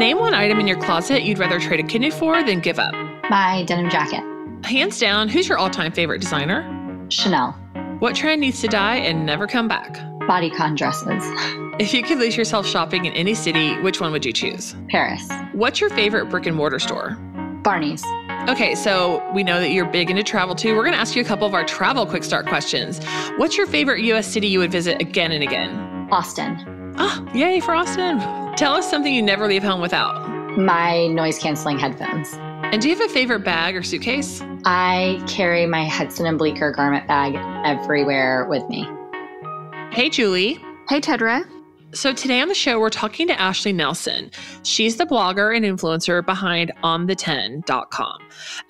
Name one item in your closet you'd rather trade a kidney for than give up. My denim jacket. Hands down, who's your all time favorite designer? Chanel. What trend needs to die and never come back? Bodycon dresses. If you could lose yourself shopping in any city, which one would you choose? Paris. What's your favorite brick and mortar store? Barney's. Okay, so we know that you're big into travel too. We're going to ask you a couple of our travel quick start questions. What's your favorite US city you would visit again and again? Austin. Oh, yay for Austin. Tell us something you never leave home without. My noise canceling headphones. And do you have a favorite bag or suitcase? I carry my Hudson and Bleecker garment bag everywhere with me. Hey, Julie. Hey, Tedra. So today on the show, we're talking to Ashley Nelson. She's the blogger and influencer behind onthe10.com.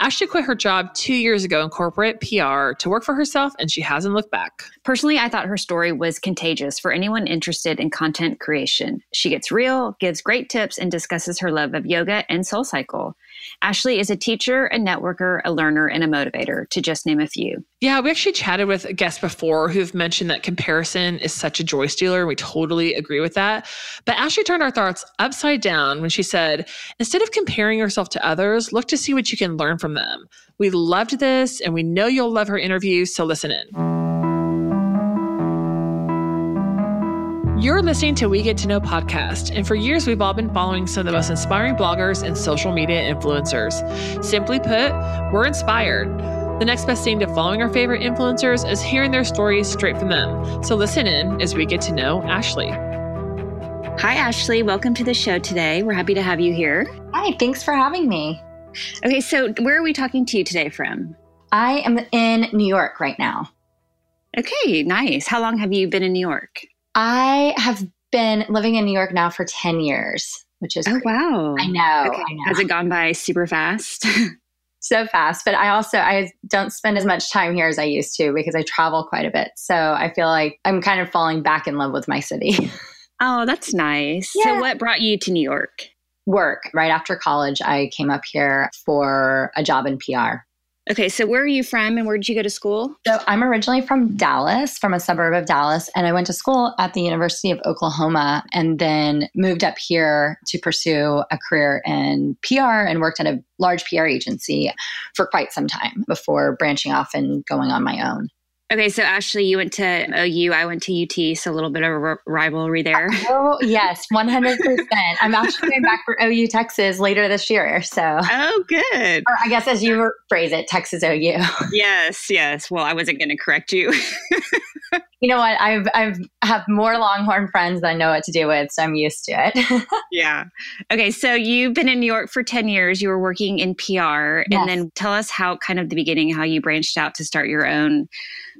Ashley quit her job two years ago in corporate PR to work for herself, and she hasn't looked back. Personally, I thought her story was contagious for anyone interested in content creation. She gets real, gives great tips, and discusses her love of yoga and soul cycle. Ashley is a teacher, a networker, a learner, and a motivator, to just name a few. Yeah, we actually chatted with a guest before who've mentioned that comparison is such a joy stealer. We totally agree with that. But Ashley turned our thoughts upside down when she said, instead of comparing yourself to others, look to see what you can learn from them. We loved this, and we know you'll love her interview, so listen in. You're listening to We Get to Know podcast, and for years we've all been following some of the most inspiring bloggers and social media influencers. Simply put, we're inspired. The next best thing to following our favorite influencers is hearing their stories straight from them. So listen in as we get to know Ashley. Hi, Ashley. Welcome to the show today. We're happy to have you here. Hi, thanks for having me. Okay, so where are we talking to you today from? I am in New York right now. Okay, nice. How long have you been in New York? I have been living in New York now for 10 years, which is Oh, crazy. wow. I know. Okay. I know. Has it gone by super fast? so fast but i also i don't spend as much time here as i used to because i travel quite a bit so i feel like i'm kind of falling back in love with my city oh, that's nice. Yeah. So, what brought you to New York? work right after college i came up here for a job in pr Okay, so where are you from and where did you go to school? so i'm originally from dallas from a suburb of dallas and i went to school at the university of oklahoma and then moved up here to pursue a career in pr and worked at a large pr agency for quite some time before branching off and going on my own Okay, so Ashley, you went to OU, I went to UT, so a little bit of a rivalry there. Oh, yes, 100%. I'm actually going back for OU Texas later this year. So, Oh, good. or I guess as you phrase it, Texas OU. Yes, yes. Well, I wasn't going to correct you. You know what? I've I've have more Longhorn friends than I know what to do with, so I'm used to it. yeah. Okay, so you've been in New York for 10 years. You were working in PR. Yes. And then tell us how, kind of the beginning, how you branched out to start your own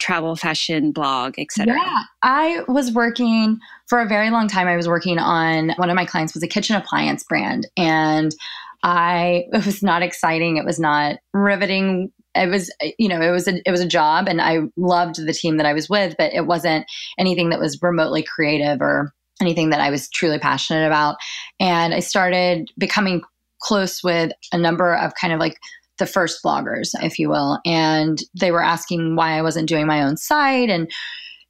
travel, fashion blog, etc. Yeah, I was working for a very long time. I was working on one of my clients was a kitchen appliance brand, and I it was not exciting. It was not riveting. It was you know it was a it was a job, and I loved the team that I was with, but it wasn't anything that was remotely creative or anything that I was truly passionate about. And I started becoming close with a number of kind of like the first bloggers, if you will. And they were asking why I wasn't doing my own site and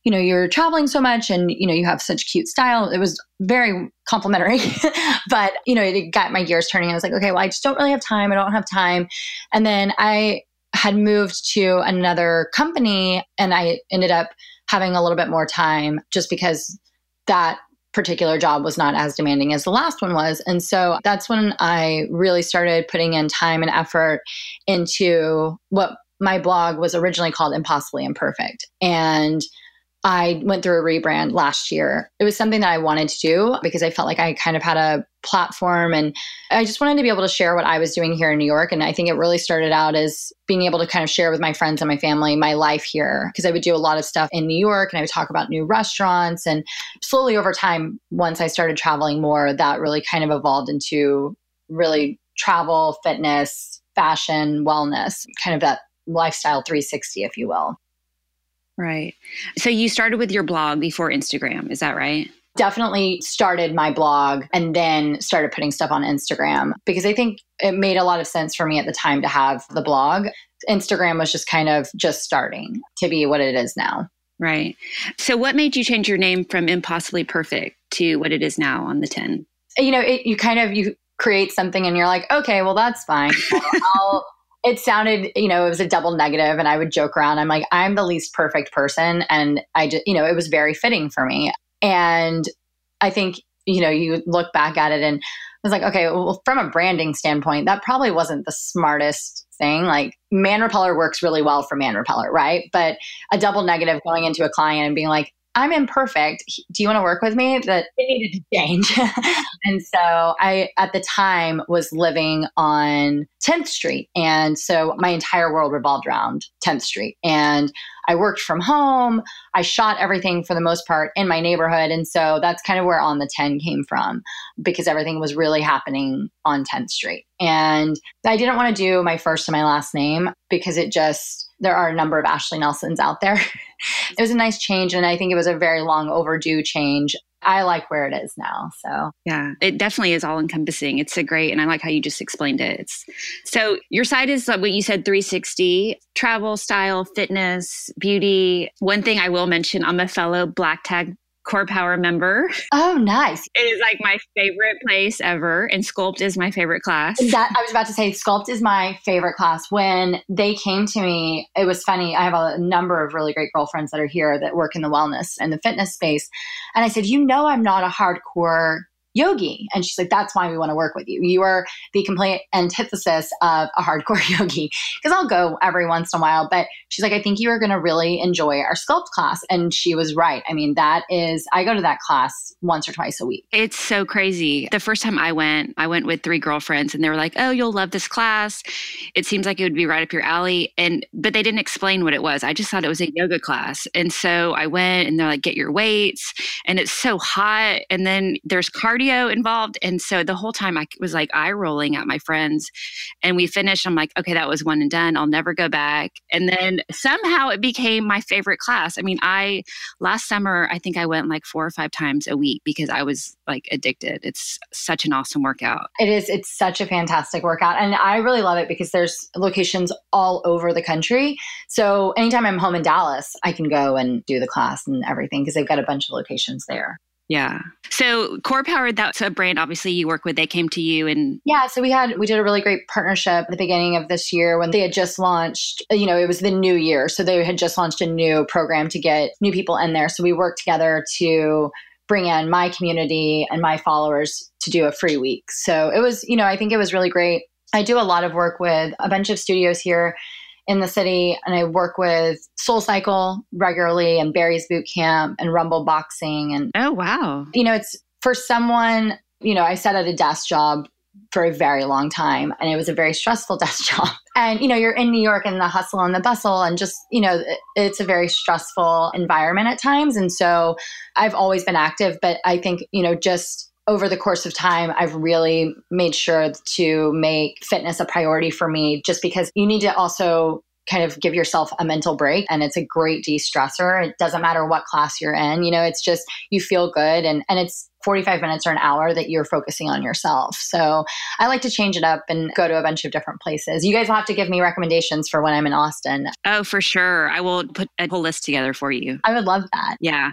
you know, you're traveling so much and you know, you have such cute style. It was very complimentary. but, you know, it got my gears turning. I was like, okay, well, I just don't really have time. I don't have time. And then I had moved to another company and I ended up having a little bit more time just because that particular job was not as demanding as the last one was. And so that's when I really started putting in time and effort into what my blog was originally called Impossibly Imperfect. And I went through a rebrand last year. It was something that I wanted to do because I felt like I kind of had a platform and I just wanted to be able to share what I was doing here in New York. And I think it really started out as being able to kind of share with my friends and my family my life here because I would do a lot of stuff in New York and I would talk about new restaurants. And slowly over time, once I started traveling more, that really kind of evolved into really travel, fitness, fashion, wellness, kind of that lifestyle 360, if you will. Right. So you started with your blog before Instagram, is that right? definitely started my blog and then started putting stuff on Instagram because I think it made a lot of sense for me at the time to have the blog. Instagram was just kind of just starting to be what it is now. Right. So what made you change your name from Impossibly Perfect to what it is now on the 10? You know, it, you kind of you create something and you're like, okay, well, that's fine. I'll, it sounded, you know, it was a double negative and I would joke around. I'm like, I'm the least perfect person. And I just, you know, it was very fitting for me. And I think, you know, you look back at it and I was like, okay, well, from a branding standpoint, that probably wasn't the smartest thing. Like man repeller works really well for man repeller, right? But a double negative going into a client and being like, I'm imperfect. Do you want to work with me? That it needed to change. and so I, at the time, was living on 10th Street. And so my entire world revolved around 10th Street. And I worked from home. I shot everything for the most part in my neighborhood. And so that's kind of where On the 10 came from because everything was really happening on 10th Street. And I didn't want to do my first and my last name because it just, there are a number of Ashley Nelsons out there. it was a nice change, and I think it was a very long overdue change. I like where it is now. So, yeah, it definitely is all encompassing. It's a great, and I like how you just explained it. It's so your site is what you said 360 travel, style, fitness, beauty. One thing I will mention I'm a fellow Black Tag Core Power member. Oh, nice. It is like my favorite place ever. And Sculpt is my favorite class. That I was about to say Sculpt is my favorite class. When they came to me, it was funny. I have a number of really great girlfriends that are here that work in the wellness and the fitness space. And I said, You know, I'm not a hardcore yogi. And she's like, that's why we want to work with you. You are the complete antithesis of a hardcore yogi. Because I'll go every once in a while. But she's like, I think you are going to really enjoy our sculpt class. And she was right. I mean, that is, I go to that class once or twice a week. It's so crazy. The first time I went, I went with three girlfriends and they were like, oh, you'll love this class. It seems like it would be right up your alley. And, but they didn't explain what it was. I just thought it was a yoga class. And so I went and they're like, get your weights. And it's so hot. And then there's cardio cardio involved. And so the whole time I was like eye rolling at my friends. And we finished. I'm like, okay, that was one and done. I'll never go back. And then somehow it became my favorite class. I mean, I last summer, I think I went like four or five times a week because I was like addicted. It's such an awesome workout. It is. It's such a fantastic workout. And I really love it because there's locations all over the country. So anytime I'm home in Dallas, I can go and do the class and everything because they've got a bunch of locations there. Yeah. So Core Power, that's a brand obviously you work with. They came to you and Yeah, so we had we did a really great partnership at the beginning of this year when they had just launched, uh, you know, it was the new year. So they had just launched a new program to get new people in there. So we worked together to bring in my community and my followers to do a free week. So it was, you know, I think it was really great. I do a lot of work with a bunch of studios here in the city and I work with Soul Cycle regularly and Barry's Boot Camp and Rumble Boxing and Oh wow. You know, it's for someone, you know, I sat at a desk job for a very long time and it was a very stressful desk job. And you know, you're in New York and the hustle and the bustle and just, you know, it's a very stressful environment at times and so I've always been active, but I think, you know, just over the course of time, I've really made sure to make fitness a priority for me just because you need to also kind of give yourself a mental break and it's a great de-stressor. It doesn't matter what class you're in you know it's just you feel good and and it's 45 minutes or an hour that you're focusing on yourself. So i like to change it up and go to a bunch of different places. You guys will have to give me recommendations for when i'm in austin. Oh for sure. I will put a whole list together for you. I would love that. Yeah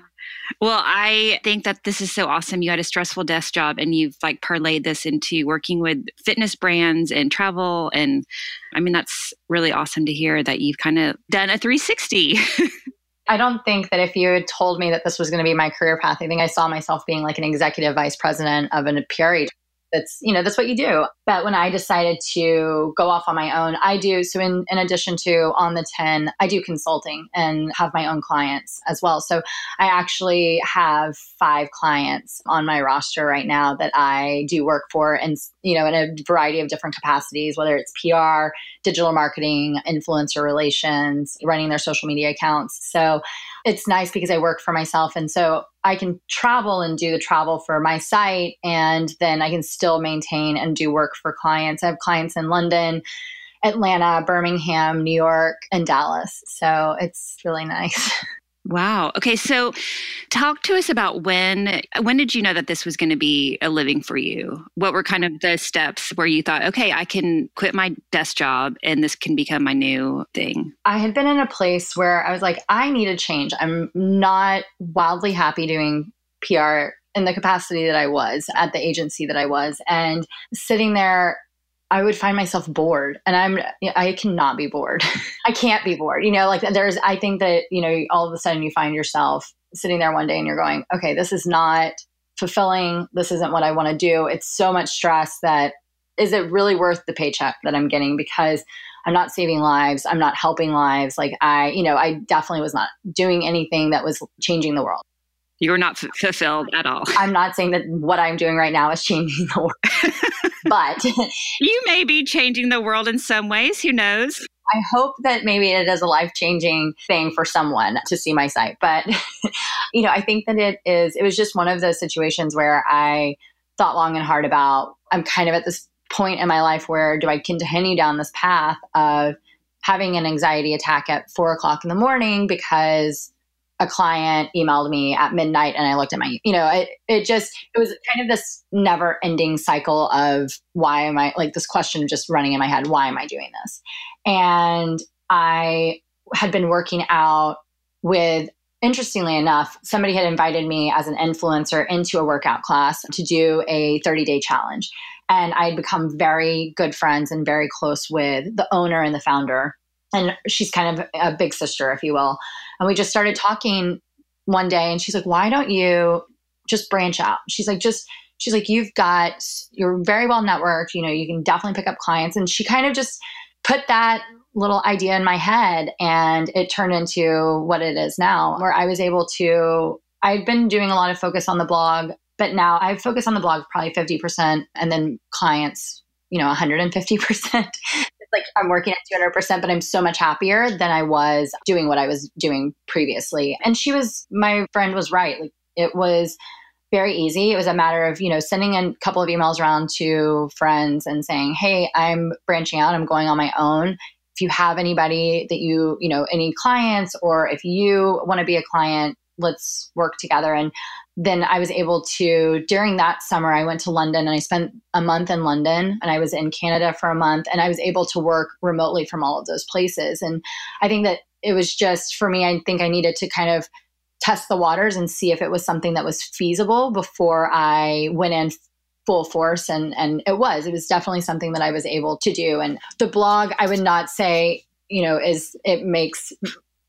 well, I think that this is so awesome. You had a stressful desk job and you've like parlayed this into working with fitness brands and travel. And I mean, that's really awesome to hear that you've kind of done a 360. I don't think that if you had told me that this was going to be my career path, I think I saw myself being like an executive vice president of an PR agency that's you know that's what you do. But when i decided to go off on my own i do so in, in addition to on the 10 i do consulting and have my own clients as well. So i actually have five clients on my roster right now that i do work for and you know in a variety of different capacities whether it's pr digital marketing influencer relations running their social media accounts. So it's nice because I work for myself. And so I can travel and do the travel for my site. And then I can still maintain and do work for clients. I have clients in London, Atlanta, Birmingham, New York, and Dallas. So it's really nice. Wow. Okay, so talk to us about when when did you know that this was going to be a living for you? What were kind of the steps where you thought, okay, I can quit my desk job and this can become my new thing? I had been in a place where I was like, I need a change. I'm not wildly happy doing PR in the capacity that I was at the agency that I was. And sitting there, I would find myself bored and I'm, I cannot be bored. I can't be bored. You know, like there's, I think that, you know, all of a sudden you find yourself sitting there one day and you're going, okay, this is not fulfilling. This isn't what I want to do. It's so much stress that is it really worth the paycheck that I'm getting? Because I'm not saving lives. I'm not helping lives. Like I, you know, I definitely was not doing anything that was changing the world. You were not f- fulfilled at all. I'm not saying that what I'm doing right now is changing the world, but you may be changing the world in some ways. Who knows? I hope that maybe it is a life changing thing for someone to see my site. But, you know, I think that it is, it was just one of those situations where I thought long and hard about, I'm kind of at this point in my life where do I continue down this path of having an anxiety attack at four o'clock in the morning because a client emailed me at midnight and I looked at my, you know, it, it just, it was kind of this never ending cycle of why am I, like this question just running in my head, why am I doing this? And I had been working out with, interestingly enough, somebody had invited me as an influencer into a workout class to do a 30 day challenge. And I had become very good friends and very close with the owner and the founder. And she's kind of a big sister, if you will. And we just started talking one day, and she's like, Why don't you just branch out? She's like, Just, she's like, You've got, you're very well networked. You know, you can definitely pick up clients. And she kind of just put that little idea in my head and it turned into what it is now where i was able to I've been doing a lot of focus on the blog but now I focus on the blog probably 50% and then clients, you know, 150%. Like I'm working at 200%, but I'm so much happier than I was doing what I was doing previously. And she was, my friend was right. Like it was very easy. It was a matter of, you know, sending a couple of emails around to friends and saying, hey, I'm branching out, I'm going on my own. If you have anybody that you, you know, any clients, or if you want to be a client, let's work together. And then I was able to, during that summer, I went to London and I spent a month in London and I was in Canada for a month and I was able to work remotely from all of those places. And I think that it was just for me, I think I needed to kind of test the waters and see if it was something that was feasible before I went in full force and and it was it was definitely something that I was able to do and the blog I would not say you know is it makes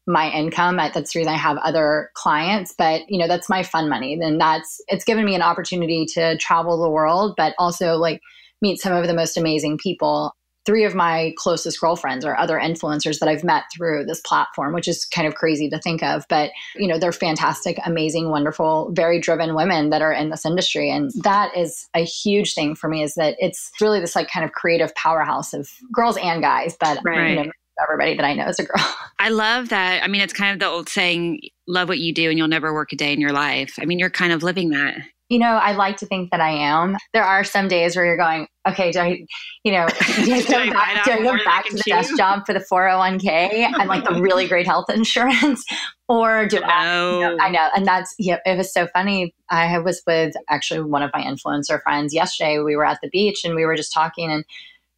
my income. That's the reason I have other clients, but you know, that's my fun money. Then that's it's given me an opportunity to travel the world, but also like meet some of the most amazing people. Three of my closest girlfriends are other influencers that I've met through this platform, which is kind of crazy to think of. But, you know, they're fantastic, amazing, wonderful, very driven women that are in this industry. And that is a huge thing for me is that it's really this like kind of creative powerhouse of girls and guys, but right. you know, everybody that I know is a girl. I love that. I mean, it's kind of the old saying, love what you do and you'll never work a day in your life. I mean, you're kind of living that. You know, I like to think that I am. There are some days where you're going, okay, do I, you know, do I go back, do I go back to the desk job for the 401k and like the really great health insurance? Or do I, you know, I oh. know. And that's, yeah, it was so funny. I was with actually one of my influencer friends yesterday. We were at the beach and we were just talking and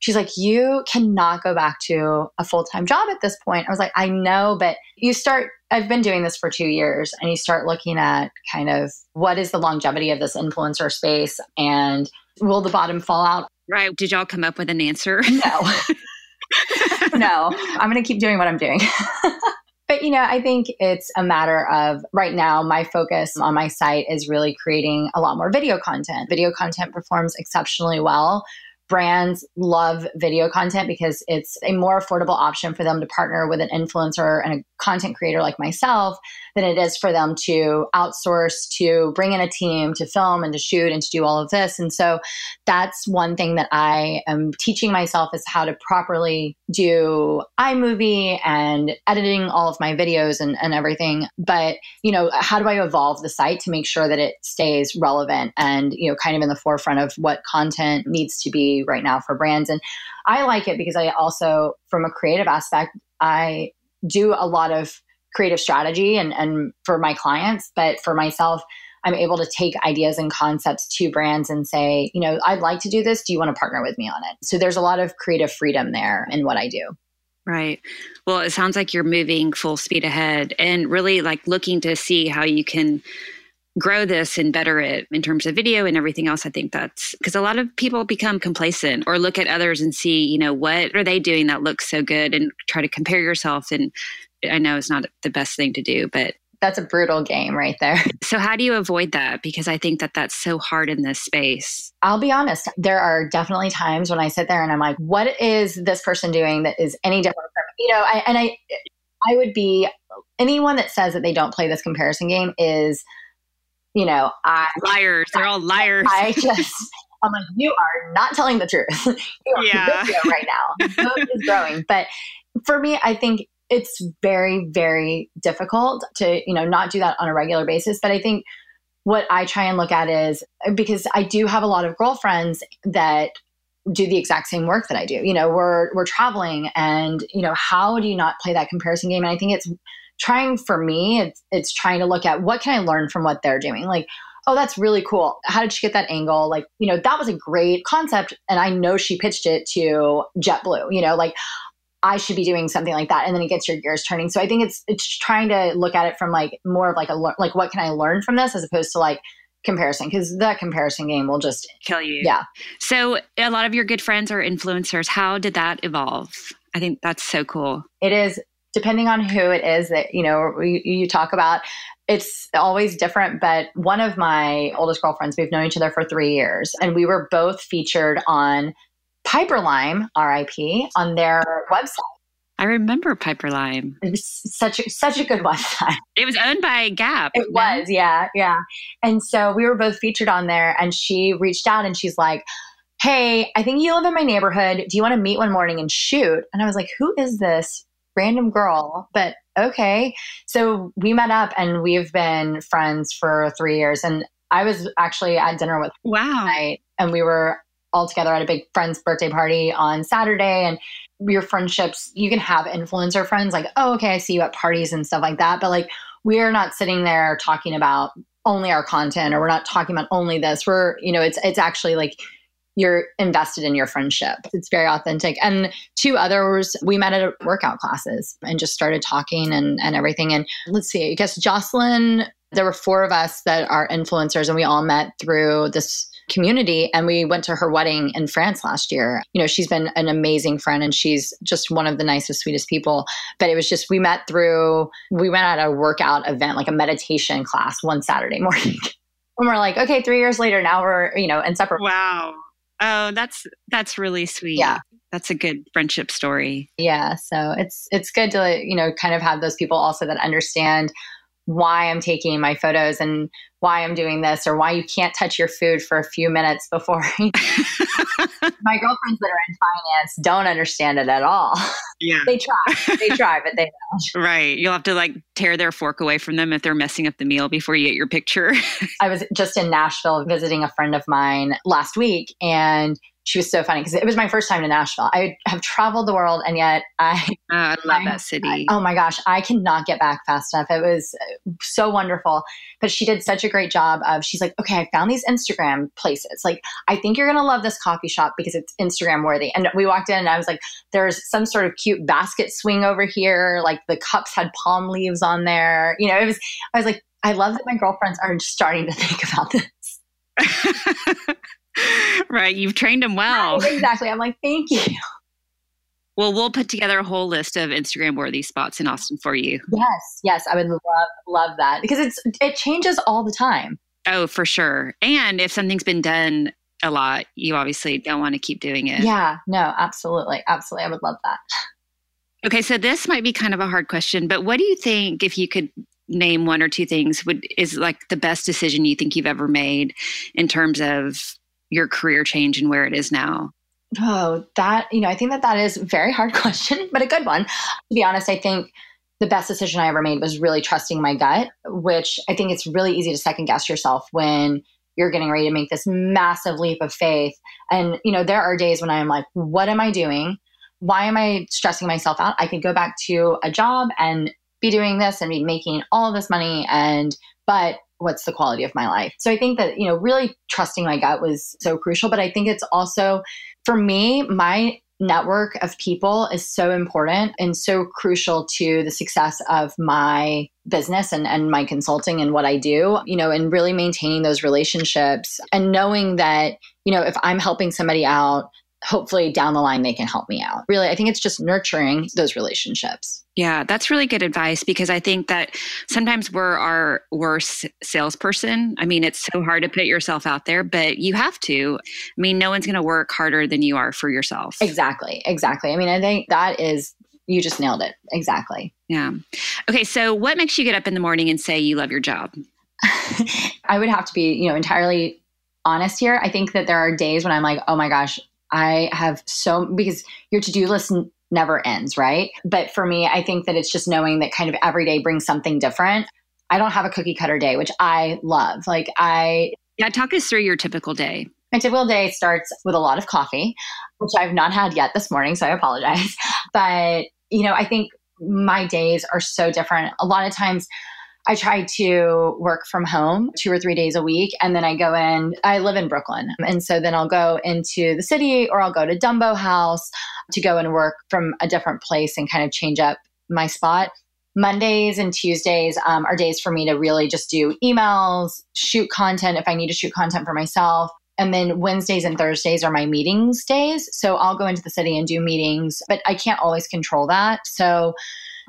she's like, You cannot go back to a full time job at this point. I was like, I know, but you start, I've been doing this for two years, and you start looking at kind of what is the longevity of this influencer space and will the bottom fall out? Right. Did y'all come up with an answer? No. no, I'm going to keep doing what I'm doing. But, you know, I think it's a matter of right now, my focus on my site is really creating a lot more video content. Video content performs exceptionally well brands love video content because it's a more affordable option for them to partner with an influencer and a content creator like myself than it is for them to outsource to bring in a team to film and to shoot and to do all of this. And so that's one thing that i am teaching myself is how to properly do imovie and editing all of my videos and, and everything. But you know how do i evolve the site to make sure that it stays relevant and you know kind of in the forefront of what content needs to be right now for brands and i like it because i also from a creative aspect i do a lot of creative strategy and, and for my clients, but for myself, I'm able to take ideas and concepts to brands and say, you know, I'd like to do this. Do you want to partner with me on it? So there's a lot of creative freedom there in what I do. Right. Well, it sounds like you're moving full speed ahead and really like looking to see how you can grow this and better it in terms of video and everything else, I think that's because a lot of people become complacent or look at others and see, you know, what are they doing that looks so good and try to compare yourself. And I know it's not the best thing to do, but that's a brutal game right there. So, how do you avoid that? Because I think that that's so hard in this space. I'll be honest, there are definitely times when I sit there and I'm like, what is this person doing that is any different from, you know, I, and I, I would be anyone that says that they don't play this comparison game is, you know, I liars. They're all liars. I just, I'm like, you are not telling the truth. you are yeah. right now. Is growing. But for me, I think it's very very difficult to you know not do that on a regular basis but i think what i try and look at is because i do have a lot of girlfriends that do the exact same work that i do you know we're we're traveling and you know how do you not play that comparison game and i think it's trying for me it's it's trying to look at what can i learn from what they're doing like oh that's really cool how did she get that angle like you know that was a great concept and i know she pitched it to jetblue you know like I should be doing something like that, and then it gets your gears turning. So I think it's it's trying to look at it from like more of like a like what can I learn from this as opposed to like comparison because that comparison game will just kill you. Yeah. So a lot of your good friends are influencers. How did that evolve? I think that's so cool. It is depending on who it is that you know you, you talk about. It's always different, but one of my oldest girlfriends, we've known each other for three years, and we were both featured on Piperlime, RIP, on their website. I remember Piperlime. It was such a, such a good website. It was owned by Gap. It was, yeah, yeah. And so we were both featured on there, and she reached out and she's like, "Hey, I think you live in my neighborhood. Do you want to meet one morning and shoot?" And I was like, "Who is this random girl?" But okay. So we met up, and we've been friends for three years. And I was actually at dinner with wow, night, and we were all together at a big friend's birthday party on Saturday and your friendships, you can have influencer friends like, oh, okay, I see you at parties and stuff like that. But like, we're not sitting there talking about only our content or we're not talking about only this. We're, you know, it's, it's actually like, you're invested in your friendship. It's very authentic. And two others, we met at workout classes and just started talking and, and everything. And let's see, I guess Jocelyn, there were four of us that are influencers and we all met through this community and we went to her wedding in France last year. You know, she's been an amazing friend and she's just one of the nicest, sweetest people. But it was just, we met through, we went at a workout event, like a meditation class one Saturday morning. and we're like, okay, three years later, now we're, you know, inseparable. Wow. Oh, that's, that's really sweet. Yeah. That's a good friendship story. Yeah. So it's, it's good to, you know, kind of have those people also that understand why I'm taking my photos and why I'm doing this or why you can't touch your food for a few minutes before. my girlfriends that are in finance don't understand it at all. Yeah. they try. They try, but they don't. Right. You'll have to like tear their fork away from them if they're messing up the meal before you get your picture. I was just in Nashville visiting a friend of mine last week and she was so funny because it was my first time to Nashville. I have traveled the world and yet I, oh, I love I, that city. I, oh my gosh, I cannot get back fast enough. It was so wonderful. But she did such a great job of she's like, okay, I found these Instagram places. Like, I think you're gonna love this coffee shop because it's Instagram worthy. And we walked in and I was like, there's some sort of cute basket swing over here. Like the cups had palm leaves on there. You know, it was I was like, I love that my girlfriends are starting to think about this. right. You've trained them well. Right, exactly. I'm like, thank you. Well, we'll put together a whole list of Instagram worthy spots in Austin for you. Yes, yes, I would love love that because it's it changes all the time. Oh, for sure. And if something's been done a lot, you obviously don't want to keep doing it. Yeah, no, absolutely. Absolutely. I would love that. Okay, so this might be kind of a hard question, but what do you think if you could name one or two things would is like the best decision you think you've ever made in terms of your career change and where it is now? Oh, that, you know, I think that that is a very hard question, but a good one. To be honest, I think the best decision I ever made was really trusting my gut, which I think it's really easy to second guess yourself when you're getting ready to make this massive leap of faith. And, you know, there are days when I'm like, what am I doing? Why am I stressing myself out? I could go back to a job and be doing this and be making all this money and but what's the quality of my life. So I think that, you know, really trusting my gut was so crucial. But I think it's also, for me, my network of people is so important and so crucial to the success of my business and, and my consulting and what I do, you know, and really maintaining those relationships and knowing that, you know, if I'm helping somebody out, hopefully down the line they can help me out. Really, I think it's just nurturing those relationships. Yeah, that's really good advice because I think that sometimes we're our worst salesperson. I mean, it's so hard to put yourself out there, but you have to. I mean, no one's going to work harder than you are for yourself. Exactly. Exactly. I mean, I think that is you just nailed it. Exactly. Yeah. Okay, so what makes you get up in the morning and say you love your job? I would have to be, you know, entirely honest here. I think that there are days when I'm like, "Oh my gosh, I have so because your to do list never ends, right? But for me, I think that it's just knowing that kind of every day brings something different. I don't have a cookie cutter day, which I love. Like I Yeah, talk us through your typical day. My typical day starts with a lot of coffee, which I've not had yet this morning, so I apologize. But, you know, I think my days are so different. A lot of times I try to work from home two or three days a week. And then I go in, I live in Brooklyn. And so then I'll go into the city or I'll go to Dumbo House to go and work from a different place and kind of change up my spot. Mondays and Tuesdays um, are days for me to really just do emails, shoot content if I need to shoot content for myself. And then Wednesdays and Thursdays are my meetings days. So I'll go into the city and do meetings, but I can't always control that. So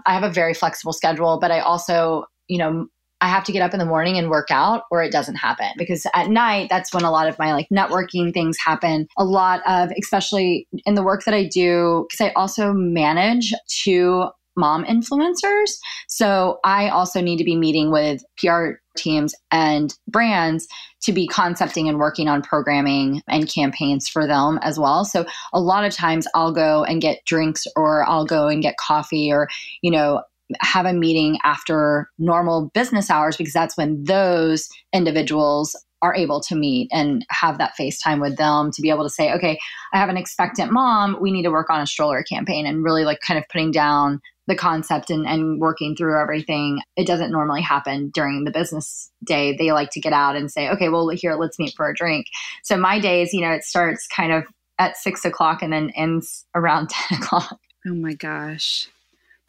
I have a very flexible schedule, but I also you know, I have to get up in the morning and work out or it doesn't happen because at night that's when a lot of my like networking things happen. A lot of especially in the work that I do because I also manage two mom influencers. So I also need to be meeting with PR teams and brands to be concepting and working on programming and campaigns for them as well. So a lot of times I'll go and get drinks or I'll go and get coffee or, you know, have a meeting after normal business hours because that's when those individuals are able to meet and have that FaceTime with them to be able to say, okay, I have an expectant mom. We need to work on a stroller campaign and really like kind of putting down the concept and, and working through everything. It doesn't normally happen during the business day. They like to get out and say, okay, well, here, let's meet for a drink. So my days, you know, it starts kind of at six o'clock and then ends around 10 o'clock. Oh my gosh.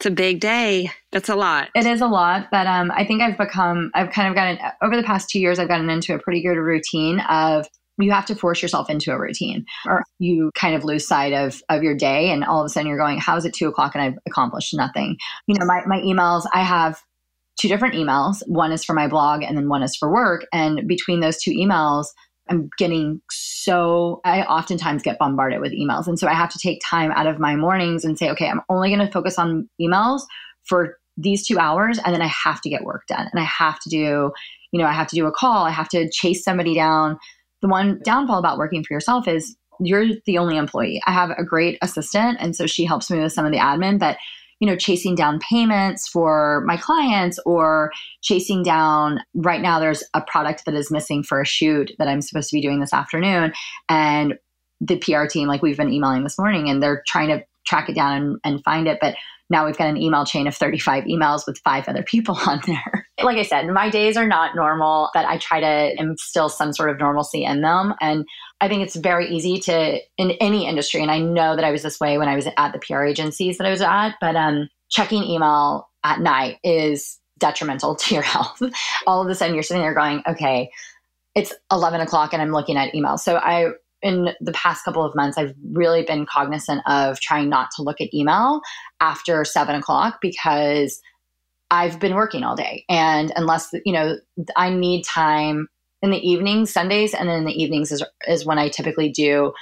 It's a big day. That's a lot. It is a lot, but um, I think I've become, I've kind of gotten, over the past two years, I've gotten into a pretty good routine of you have to force yourself into a routine or you kind of lose sight of of your day and all of a sudden you're going how is it two o'clock and i've accomplished nothing you know my, my emails i have two different emails one is for my blog and then one is for work and between those two emails I'm getting so, I oftentimes get bombarded with emails. And so I have to take time out of my mornings and say, okay, I'm only going to focus on emails for these two hours. And then I have to get work done. And I have to do, you know, I have to do a call. I have to chase somebody down. The one downfall about working for yourself is you're the only employee. I have a great assistant. And so she helps me with some of the admin, but you know, chasing down payments for my clients or chasing down right now there's a product that is missing for a shoot that I'm supposed to be doing this afternoon. And the PR team, like we've been emailing this morning and they're trying to track it down and, and find it. But now we've got an email chain of 35 emails with five other people on there. like I said, my days are not normal, but I try to instill some sort of normalcy in them. And I think it's very easy to, in any industry, and I know that I was this way when I was at the PR agencies that I was at, but um, checking email at night is detrimental to your health. All of a sudden, you're sitting there going, okay, it's 11 o'clock and I'm looking at email. So I in the past couple of months, I've really been cognizant of trying not to look at email after seven o'clock because I've been working all day. And unless, you know, I need time in the evenings, Sundays, and then in the evenings is, is when I typically do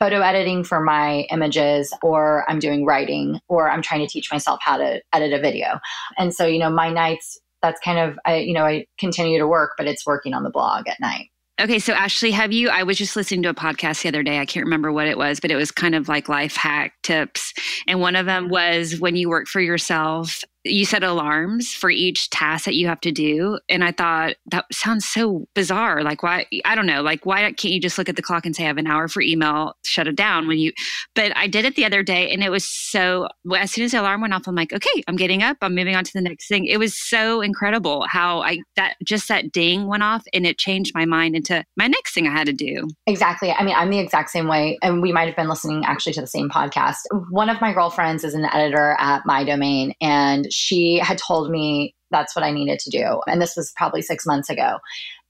photo editing for my images, or I'm doing writing, or I'm trying to teach myself how to edit a video. And so, you know, my nights, that's kind of, I, you know, I continue to work, but it's working on the blog at night. Okay, so Ashley, have you? I was just listening to a podcast the other day. I can't remember what it was, but it was kind of like life hack tips. And one of them mm-hmm. was when you work for yourself, you set alarms for each task that you have to do and i thought that sounds so bizarre like why i don't know like why can't you just look at the clock and say i have an hour for email shut it down when you but i did it the other day and it was so as soon as the alarm went off i'm like okay i'm getting up i'm moving on to the next thing. It was so incredible how i that just that ding went off and it changed my mind into my next thing i had to do. Exactly i mean i'm the exact same way and we might have been listening actually to the same podcast. One of my girlfriends is an editor at MyDomaine and she had told me that's what I needed to do. And this was probably six months ago.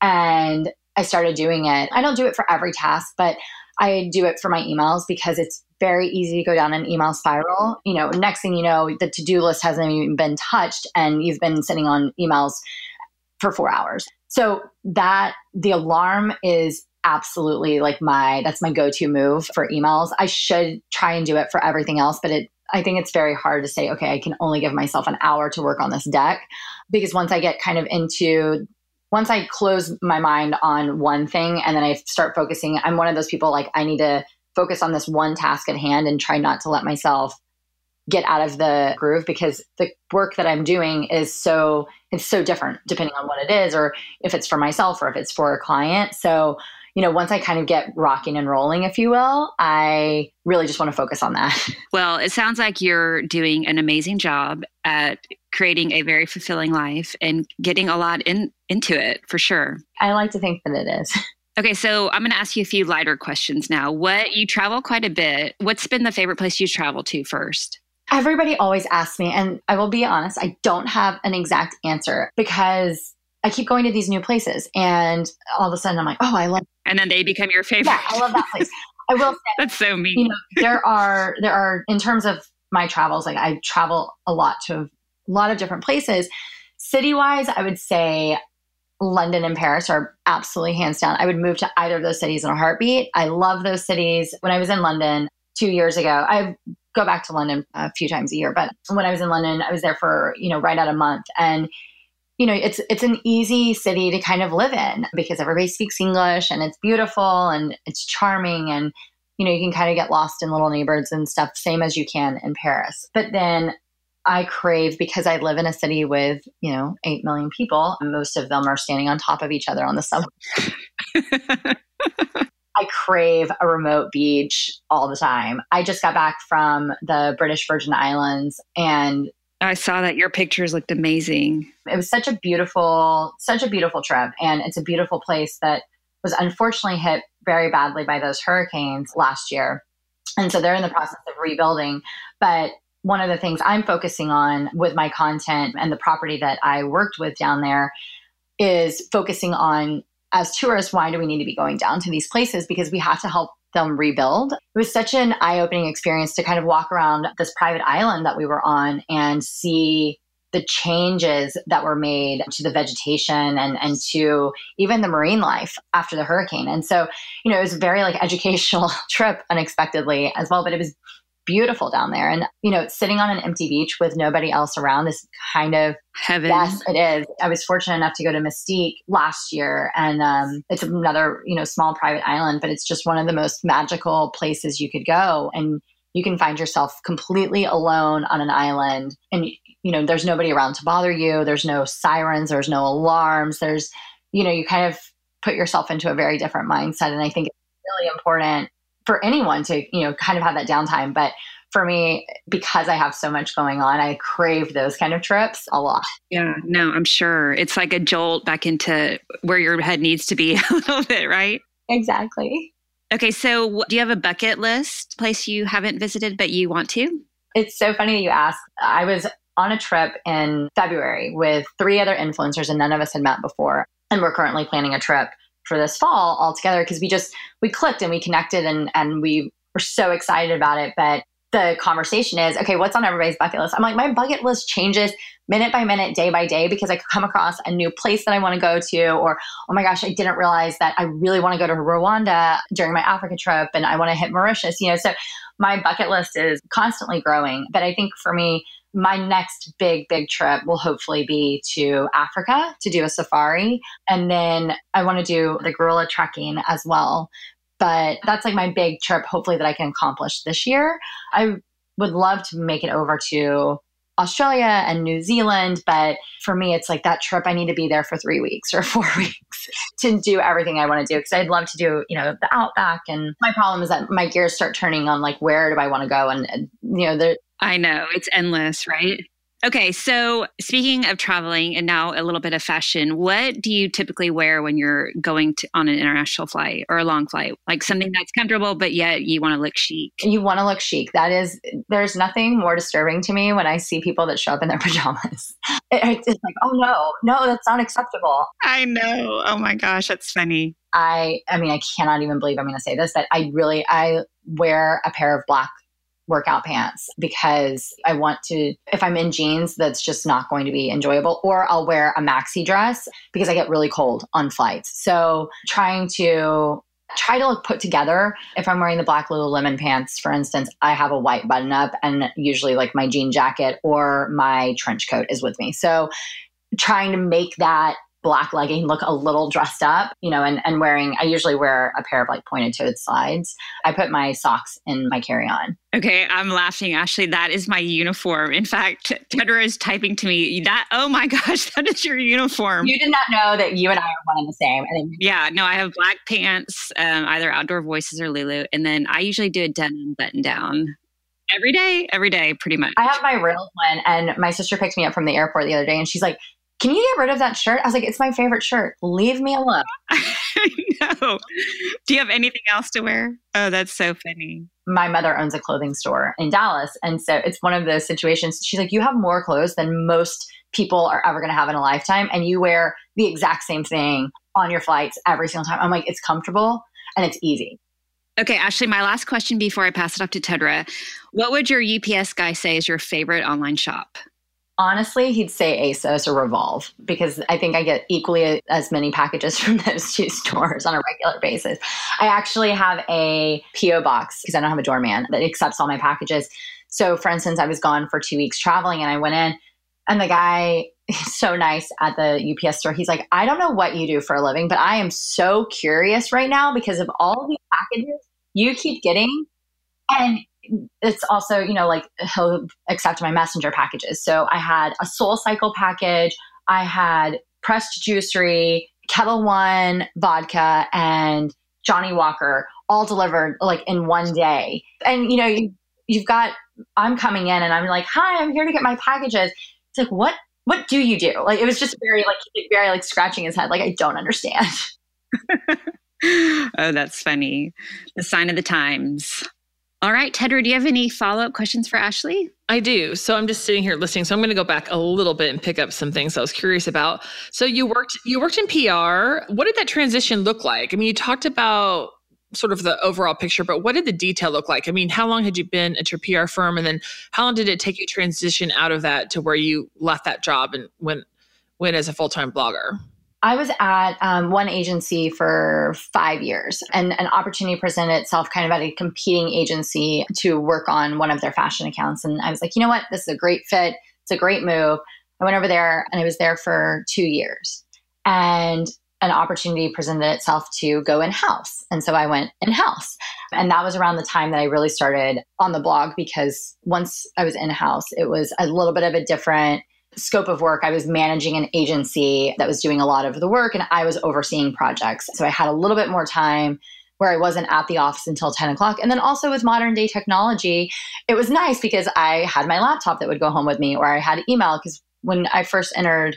And I started doing it. I don't do it for every task, but I do it for my emails because it's very easy to go down an email spiral. You know, next thing you know, the to do list hasn't even been touched and you've been sitting on emails for four hours. So that the alarm is absolutely like my that's my go-to move for emails. I should try and do it for everything else, but it I think it's very hard to say, okay, I can only give myself an hour to work on this deck because once I get kind of into once I close my mind on one thing and then I start focusing, I'm one of those people like I need to focus on this one task at hand and try not to let myself get out of the groove because the work that I'm doing is so it's so different depending on what it is or if it's for myself or if it's for a client. So, you know, once I kind of get rocking and rolling, if you will, I really just want to focus on that. Well, it sounds like you're doing an amazing job at creating a very fulfilling life and getting a lot in into it for sure. I like to think that it is. Okay, so I'm going to ask you a few lighter questions now. What you travel quite a bit. What's been the favorite place you travel to first? Everybody always asks me, and I will be honest, I don't have an exact answer because I keep going to these new places, and all of a sudden I'm like, oh, I love. And then they become your favorite. Yeah, I love that place. I will say that's so mean. You know, there are there are in terms of my travels, like I travel a lot to a lot of different places. City wise, I would say London and Paris are absolutely hands down. I would move to either of those cities in a heartbeat. I love those cities. When I was in London two years ago, I go back to London a few times a year, but when I was in London, I was there for, you know, right at a month. And, you know, it's it's an easy city to kind of live in because everybody speaks English and it's beautiful and it's charming and you know, you can kind of get lost in little neighborhoods and stuff, same as you can in Paris. But then I crave because I live in a city with, you know, 8 million people. And most of them are standing on top of each other on the subway. I crave a remote beach all the time. I just got back from the British Virgin Islands and I saw that your pictures looked amazing. It was such a beautiful, such a beautiful trip. And it's a beautiful place that was unfortunately hit very badly by those hurricanes last year. And so they're in the process of rebuilding. But one of the things I'm focusing on with my content and the property that I worked with down there is focusing on as tourists, why do we need to be going down to these places? Because we have to help them rebuild. It was such an eye opening experience to kind of walk around this private island that we were on and see the changes that were made to the vegetation and, and to even the marine life after the hurricane. And so, you know, it was very like educational trip unexpectedly as well, but it was beautiful down there. And, you know, sitting on an empty beach with nobody else around is kind of heaven. Yes, it is. I was fortunate enough to go to Mustique last year, and um, it's another, you know, small private island, but it's just one of the most magical places you could go. And you can find yourself completely alone on an island and you know there's nobody around to bother you there's no sirens there's no alarms there's you know you kind of put yourself into a very different mindset and i think it's really important for anyone to you know kind of have that downtime but for me because i have so much going on i crave those kind of trips a lot. Yeah no i'm sure. It's like a jolt back into where your head needs to be a little bit right? Exactly. Okay so do you have a bucket list place you haven't visited but you want to? It's so funny that you ask. I was on a trip in february with three other influencers and none of us had met before and we're currently planning a trip for this fall all together because we just we clicked and we connected and and we were so excited about it. But the conversation is okay what's on everybody's bucket list? I'm like my bucket list changes minute by minute day by day because i come across a new place that i want to go to or oh my gosh i didn't realize that i really want to go to rwanda during my africa trip and i want to hit mauritius you know? So my bucket list is constantly growing but i think for me my next big, big trip will hopefully be to Africa to do a safari. And then I want to do the gorilla trekking as well. But that's like my big trip, hopefully, that I can accomplish this year. I would love to make it over to Australia and New Zealand. But for me, it's like that trip, I need to be there for three weeks or four weeks to do everything I want to do. Cause I'd love to do, you know, the outback. And my problem is that my gears start turning on like, where do I want to go? And, uh, you know, there, I know it's endless, right? Okay, so speaking of traveling and now a little bit of fashion, what do you typically wear when you're going to, on an international flight or a long flight? Like something mm-hmm. that's comfortable, but yet you want to look chic. You want to look chic. That is, there's nothing more disturbing to me when I see people that show up in their pajamas. It, it's like, oh no, no, that's not acceptable. I know. Oh my gosh, that's funny. I, I mean, I cannot even believe I'm going to say this, that I really, I wear a pair of black workout pants because I want to, if I'm in jeans, that's just not going to be enjoyable. Or I'll wear a maxi dress because I get really cold on flights. So trying to try to look put together. If I'm wearing the black Lululemon pants, for instance, I have a white button up and usually like my jean jacket or my trench coat is with me. So trying to make that black legging look a little dressed up, you know, and, and wearing, I usually wear a pair of like pointed toed slides. I put my socks in my carry on. Okay, I'm laughing. Ashley, that is my uniform. In fact, Tedra is typing to me that, oh my gosh, that is your uniform. You did not know that you and I are one and the same. yeah, no, I have black pants, um, either Outdoor Voices or Lulu. And then I usually do a denim button down every day, every day, pretty much. I have my Rails one, and my sister picked me up from the airport the other day, and she's like, can you get rid of that shirt? I was like, it's my favorite shirt. Leave me alone. no. Do you have anything else to wear? Oh, that's so funny. My mother owns a clothing store in Dallas. And so it's one of those situations. She's like, you have more clothes than most people are ever going to have in a lifetime. And you wear the exact same thing on your flights every single time. I'm like, it's comfortable and it's easy. Okay, Ashley, my last question before I pass it off to Tedra. What would your UPS guy say is your favorite online shop? Honestly, he'd say ASOS or Revolve because I think I get equally as many packages from those two stores on a regular basis. I actually have a P.O. box because I don't have a doorman that accepts all my packages. So, for instance, I was gone for two weeks traveling and I went in, and the guy is so nice at the UPS store. He's like, I don't know what you do for a living, but I am so curious right now because of all the packages you keep getting. And it's also, you know, like he'll accept my messenger packages. So I had a Soul Cycle package, I had pressed juicery, Ketel One vodka, and Johnnie Walker all delivered like in one day. And you know, you, you've got I'm coming in and I'm like, "Hi, I'm here to get my packages." It's like, "What what do you do?" Like it was just very like very like scratching his head like I don't understand. oh, that's funny. The sign of the times. All right, Tedra, do you have any follow up questions for Ashley? I do. So I'm just sitting here listening. So I'm going to go back a little bit and pick up some things I was curious about. So you worked you worked in PR. What did that transition look like? I mean, you talked about sort of the overall picture, but what did the detail look like? I mean, how long had you been at your PR firm, and then how long did it take you transition out of that to where you left that job and went went as a full time blogger? I was at um, one agency for five years, and an opportunity presented itself kind of at a competing agency to work on one of their fashion accounts. And I was like, you know what? This is a great fit. It's a great move. I went over there and I was there for two years. And an opportunity presented itself to go in house. And so I went in house. And that was around the time that I really started on the blog because once I was in house, it was a little bit of a different scope of work, I was managing an agency that was doing a lot of the work and I was overseeing projects. So I had a little bit more time where I wasn't at the office until 10 o'clock. And then also with modern day technology, it was nice because I had my laptop that would go home with me or I had email. Because when I first entered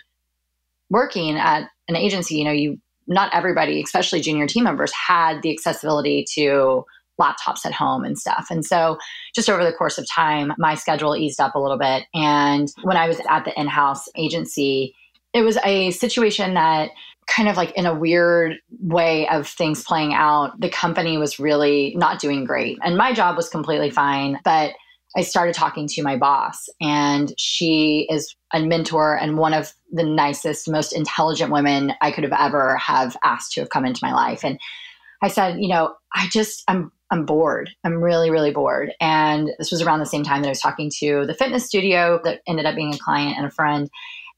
working at an agency, you know, you not everybody, especially junior team members, had the accessibility to laptops at home and stuff. And so just over the course of time, my schedule eased up a little bit. And when I was at the in house agency, it was a situation that kind of like in a weird way of things playing out, the company was really not doing great. And my job was completely fine. But I started talking to my boss, and she is a mentor and one of the nicest, most intelligent women I could have ever have asked to have come into my life. And I said, you know, I just I'm I'm bored. I'm really, really bored. And this was around the same time that I was talking to the fitness studio that ended up being a client and a friend.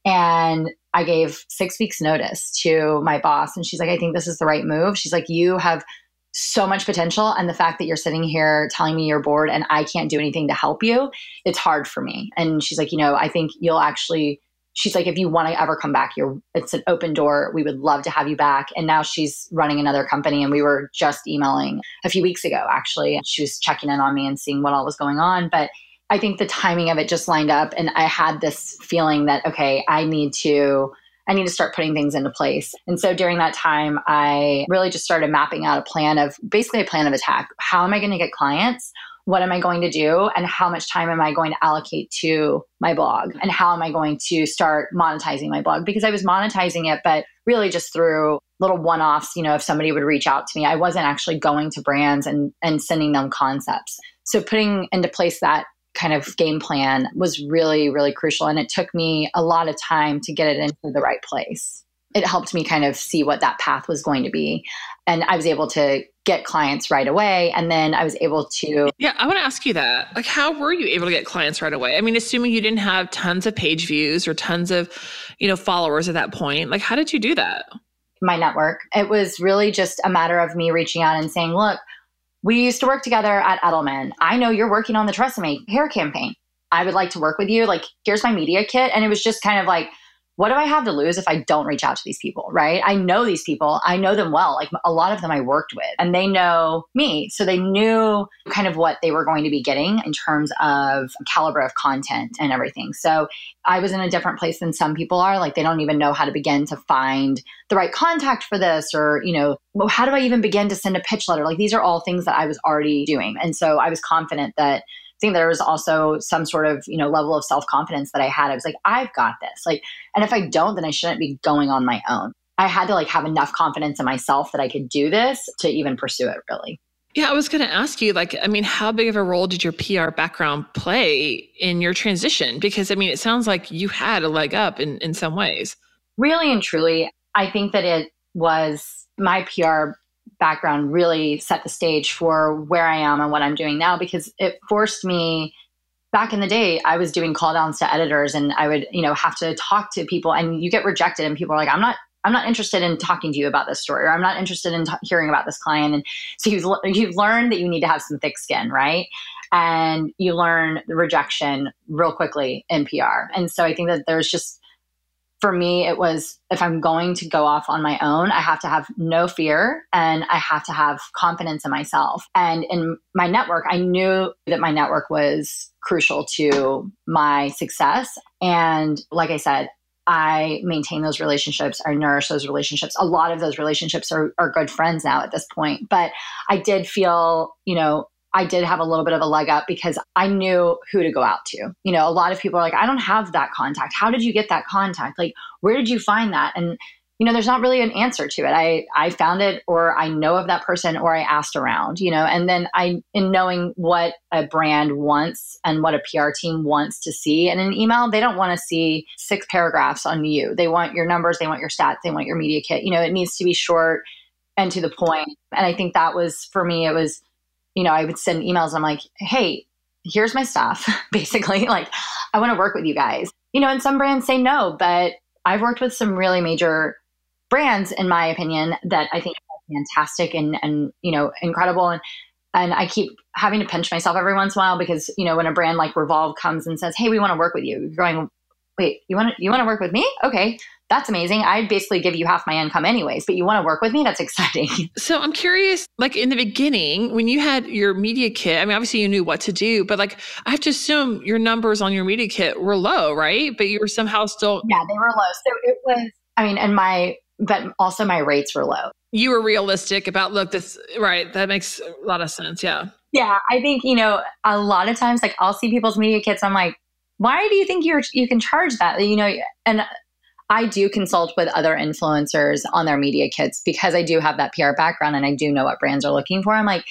And I gave six weeks notice to my boss. And she's like, I think this is the right move. She's like, you have so much potential. And the fact that you're sitting here telling me you're bored and I can't do anything to help you, it's hard for me. And she's like, you know, I think you'll actually she's like, if you want to ever come back, you're it's an open door. We would love to have you back. And now she's running another company. And we were just emailing a few weeks ago, actually. She was checking in on me and seeing what all was going on. But I think the timing of it just lined up and I had this feeling that okay, I need to I need to start putting things into place. And so during that time, I really just started mapping out a plan of basically a plan of attack. How am I going to get clients? What am I going to do? And how much time am I going to allocate to my blog? And how am I going to start monetizing my blog? Because I was monetizing it, but really just through little one offs, you know, if somebody would reach out to me, I wasn't actually going to brands and, and sending them concepts. So putting into place that kind of game plan was really, really crucial. And it took me a lot of time to get it into the right place. It helped me kind of see what that path was going to be. And I was able to get clients right away. And then I was able to. Yeah, I want to ask you that. Like, how were you able to get clients right away? I mean, assuming you didn't have tons of page views or tons of, you know, followers at that point, like, how did you do that? My network. It was really just a matter of me reaching out and saying, look, we used to work together at Edelman. I know you're working on the Tresemme hair campaign. I would like to work with you. Like, here's my media kit. And it was just kind of like, what do I have to lose if I don't reach out to these people, right? I know these people. I know them well. Like a lot of them I worked with and they know me. So they knew kind of what they were going to be getting in terms of caliber of content and everything. So I was in a different place than some people are. Like they don't even know how to begin to find the right contact for this or, you know, well, how do I even begin to send a pitch letter? Like these are all things that I was already doing. And so I was confident that think there was also some sort of you know level of self confidence that I had. I was like, I've got this. Like, and if I don't, then I shouldn't be going on my own. I had to like have enough confidence in myself that I could do this to even pursue it. Really. Yeah, I was going to ask you, like, I mean, how big of a role did your PR background play in your transition? Because, I mean, it sounds like you had a leg up in, in some ways. Really and truly, I think that it was my PR background really set the stage for where I am and what I'm doing now because it forced me back in the day I was doing call downs to editors and I would, you know, have to talk to people and you get rejected and people are like I'm not I'm not interested in talking to you about this story or I'm not interested in t- hearing about this client and so you've you've learned that you need to have some thick skin, right? And you learn rejection real quickly in PR. And so I think that there's just for me, it was if I'm going to go off on my own, I have to have no fear and I have to have confidence in myself. And in my network, I knew that my network was crucial to my success. And like I said, I maintain those relationships, I nourish those relationships. A lot of those relationships are, are good friends now at this point. But I did feel, you know, I did have a little bit of a leg up because I knew who to go out to. You know, a lot of people are like, I don't have that contact. How did you get that contact? Like, where did you find that? And you know, there's not really an answer to it. I I found it or I know of that person or I asked around, you know, and then I in knowing what a brand wants and what a PR team wants to see in an email, they don't want to see six paragraphs on you. They want your numbers, they want your stats, they want your media kit. You know, it needs to be short and to the point. And I think that was for me it was you know, I would send emails and I'm like, hey, here's my stuff, basically. Like, I want to work with you guys. You know, and some brands say no, but I've worked with some really major brands, in my opinion, that I think are fantastic and, and you know, incredible. And, and I keep having to pinch myself every once in a while because, you know, when a brand like Revolve comes and says, hey, we want to work with you, you're going, wait, you want to, you want to work with me? Okay that's amazing. I'd basically give you half my income anyways, but you want to work with me? That's exciting. So I'm curious, like in the beginning, when you had your media kit, I mean, obviously you knew what to do, but like I have to assume your numbers on your media kit were low, right? But you were somehow still. Yeah, they were low. So it was, I mean, and my, but also my rates were low. You were realistic about, look, this, right. That makes a lot of sense. Yeah. Yeah. I think, you know, a lot of times, like I'll see people's media kits. I'm like, why do you think you're, you can charge that? You know, and I do consult with other influencers on their media kits because I do have that PR background and I do know what brands are looking for. I'm like,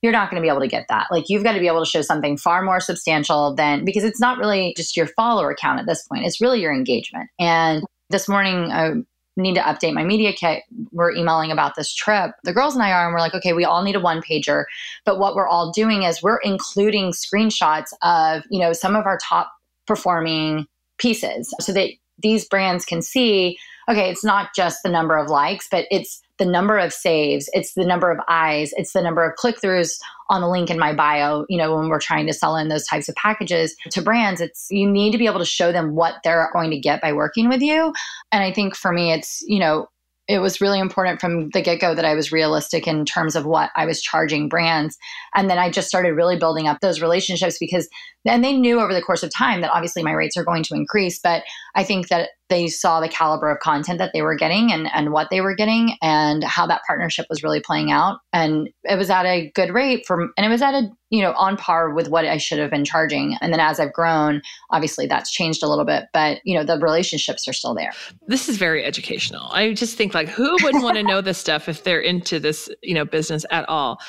you're not going to be able to get that. Like, you've got to be able to show something far more substantial than because it's not really just your follower count at this point, it's really your engagement. And this morning, I need to update my media kit. We're emailing about this trip. The girls and I are, and we're like, okay, we all need a one pager. But what we're all doing is we're including screenshots of, you know, some of our top performing pieces so that these brands can see okay, it's not just the number of likes, but it's the number of saves, it's the number of eyes, it's the number of click throughs on the link in my bio. You know, when we're trying to sell in those types of packages to brands, it's you need to be able to show them what they're going to get by working with you. And I think for me, it's, you know, it was really important from the get go that I was realistic in terms of what I was charging brands. And then I just started really building up those relationships because, and they knew over the course of time that obviously my rates are going to increase. But I think that they saw the caliber of content that they were getting and, and what they were getting and how that partnership was really playing out. And it was at a good rate from, and it was at a, you know, on par with what I should have been charging. And then as I've grown, obviously that's changed a little bit, but you know, the relationships are still there. This is very educational. I just think like who wouldn't want to know this stuff if they're into this, you know, business at all.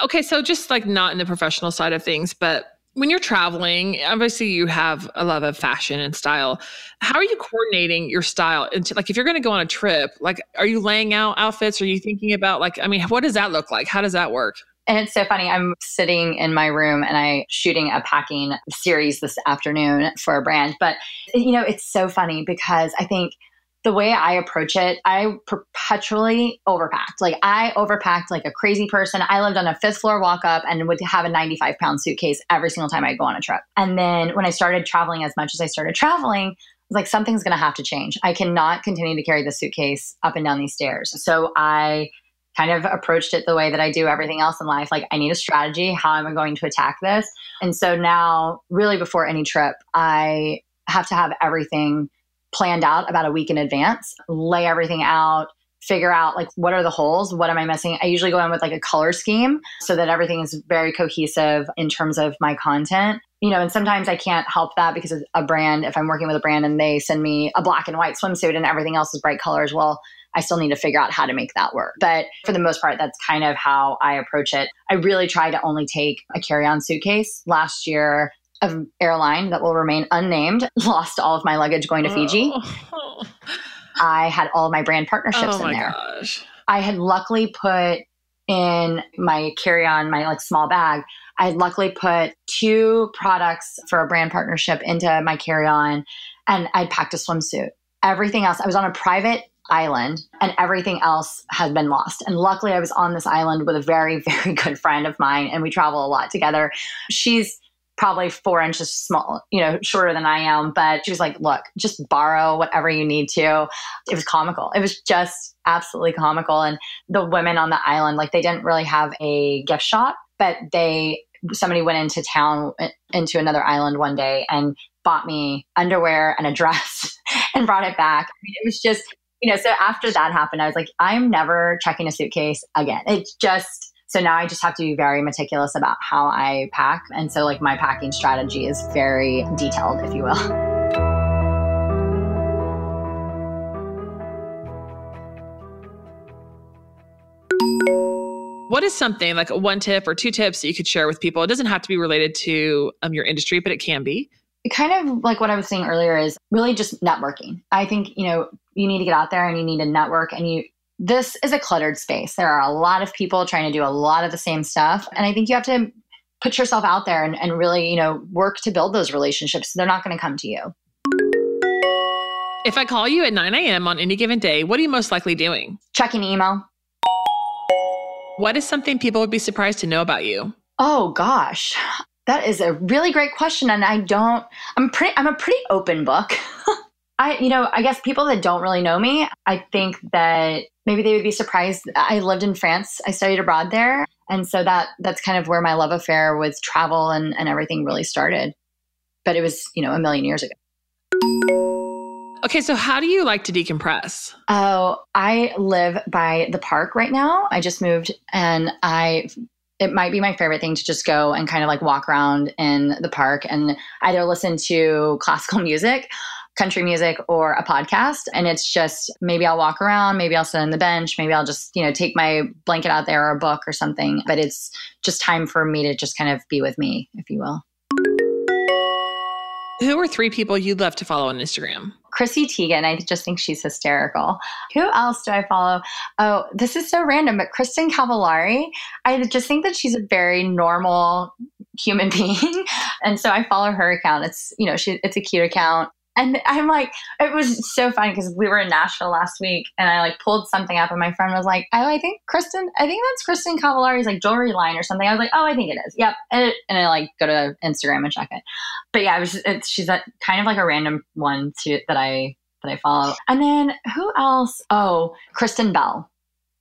Okay. So just like not in the professional side of things, but when you're traveling, obviously you have a love of fashion and style. How are you coordinating your style into like if you're going to go on a trip, like are you laying out outfits? Are you thinking about like I mean, what does that look like? How does that work? And it's so funny. I'm sitting in my room and I shooting a packing series this afternoon for a brand. But you know, it's so funny because I think the way I approach it, I perpetually overpacked. Like I overpacked like a crazy person. I lived on a fifth floor walk up and would have a 95 pound suitcase every single time I go on a trip. And then when I started traveling as much as I started traveling, was like, something's going to have to change. I cannot continue to carry the suitcase up and down these stairs. So I kind of approached it the way that I do everything else in life. Like, I need a strategy. How am I going to attack this? And so now, really, before any trip, I have to have everything planned out about a week in advance, lay everything out, figure out like what are the holes, what am I missing? I usually go in with like a color scheme so that everything is very cohesive in terms of my content. You know, and sometimes I can't help that because a brand, if I'm working with a brand and they send me a black and white swimsuit and everything else is bright colors, well, I still need to figure out how to make that work. But for the most part, that's kind of how I approach it. I really try to only take a carry on suitcase. Last year, of airline that will remain unnamed lost all of my luggage going to Fiji. Oh. I had all of my brand partnerships oh in there. Gosh. I had luckily put in my carry on, my like small bag, I had luckily put two products for a brand partnership into my carry on and I'd packed a swimsuit. Everything else, I was on a private island and everything else had been lost. And luckily, I was on this island with a very, very good friend of mine and we travel a lot together. She's probably four inches small, you know, shorter than I am. But she was like, look, just borrow whatever you need to. It was comical. It was just absolutely comical. And the women on the island, like, they didn't really have a gift shop, but they, somebody went into town, uh, into another island one day and bought me underwear and a dress and brought it back. I mean, it was just, you know, so after that happened, I was like, I'm never checking a suitcase again. It's just, so now I just have to be very meticulous about how I pack. And so, like, my packing strategy is very detailed, if you will. What is something like one tip or two tips that you could share with people? It doesn't have to be related to um, your industry, but it can be. Kind of like what I was saying earlier is really just networking. I think, you know, you need to get out there and you need to network and you this is a cluttered space. There are a lot of people trying to do a lot of the same stuff. And I think you have to put yourself out there and, and really, you know, work to build those relationships. They're not going to come to you. If I call you at 9 a.m. on any given day, what are you most likely doing? Checking email. What is something people would be surprised to know about you? Oh gosh. That is a really great question and I don't I'm pretty I'm a pretty open book. I, you know, I guess people that don't really know me, I think that maybe they would be surprised. I lived in France. I studied abroad there. And so that that's kind of where my love affair with travel and, and everything really started. But it was, you know, a million years ago. Okay, so how do you like to decompress? Oh, I live by the park right now. I just moved and I it might be my favorite thing to just go and kind of like walk around in the park and either listen to classical music country music or a podcast. And it's just maybe I'll walk around, maybe I'll sit on the bench, maybe I'll just, you know, take my blanket out there or a book or something. But it's just time for me to just kind of be with me, if you will. Who are three people you'd love to follow on Instagram? Chrissy Teigen, I just think she's hysterical. Who else do I follow? Oh, this is so random, but Kristin Cavallari. I just think that she's a very normal human being. and so I follow her account. It's, you know, she it's a cute account. And I'm like, it was so funny because we were in Nashville last week and I like pulled something up and my friend was like, oh, I think Kristin, I think that's Kristin Cavallari's like jewelry line or something. I was like, oh, I think it is. Yep. And, it, and I like go to Instagram and check it. But yeah, it was, she's a, kind of like a random one to, that I that I follow. And then who else? Oh, Kristen Bell.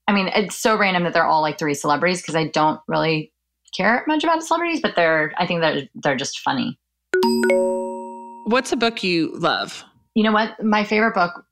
I mean, it's so random that they're all like three celebrities because I don't really care much about celebrities, but they're I think they're they're just funny. What's a book you love? You know what? My favorite book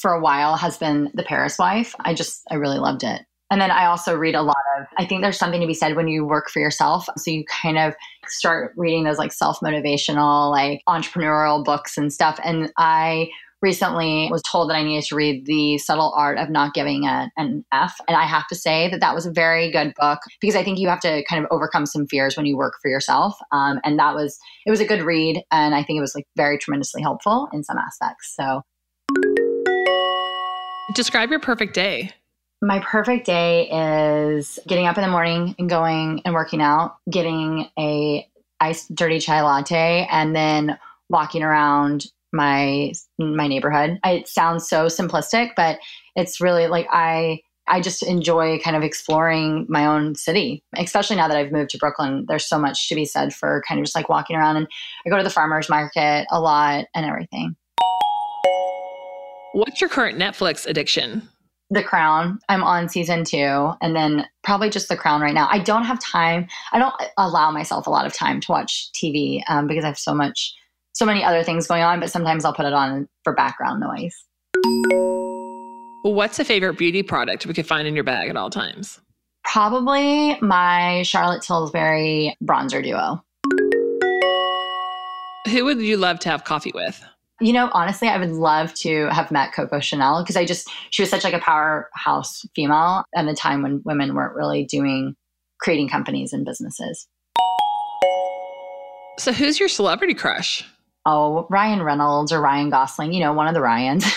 for a while has been The Paris Wife. I just I really loved it. And then I also read a lot of I think there's something to be said when you work for yourself. So you kind of start reading those like self-motivational, like entrepreneurial books and stuff. And I recently was told that I needed to read The Subtle Art of Not Giving a, an F. And I have to say that that was a very good book because I think you have to kind of overcome some fears when you work for yourself. Um, and that was, it was a good read. And I think it was like very tremendously helpful in some aspects. So describe your perfect day. My perfect day is getting up in the morning and going and working out, getting a iced dirty chai latte, and then walking around my my neighborhood. It sounds so simplistic, but it's really like I I just enjoy kind of exploring my own city, especially now that I've moved to Brooklyn. There's so much to be said for kind of just like walking around and I go to the farmers market a lot and everything. What's your current Netflix addiction? The Crown. I'm on season two, and then probably just The Crown right now. I don't have time. I don't allow myself a lot of time to watch TV um, because I have so much so many other things going on, but sometimes I'll put it on for background noise. What's a favorite beauty product we could find in your bag at all times? Probably my Charlotte Tilbury bronzer duo. Who would you love to have coffee with? You know, honestly, I would love to have met Coco Chanel because I just, she was such like a powerhouse female at a time when women weren't really doing, creating companies and businesses. So, who's your celebrity crush? Oh, Ryan Reynolds or Ryan Gosling, you know, one of the Ryans.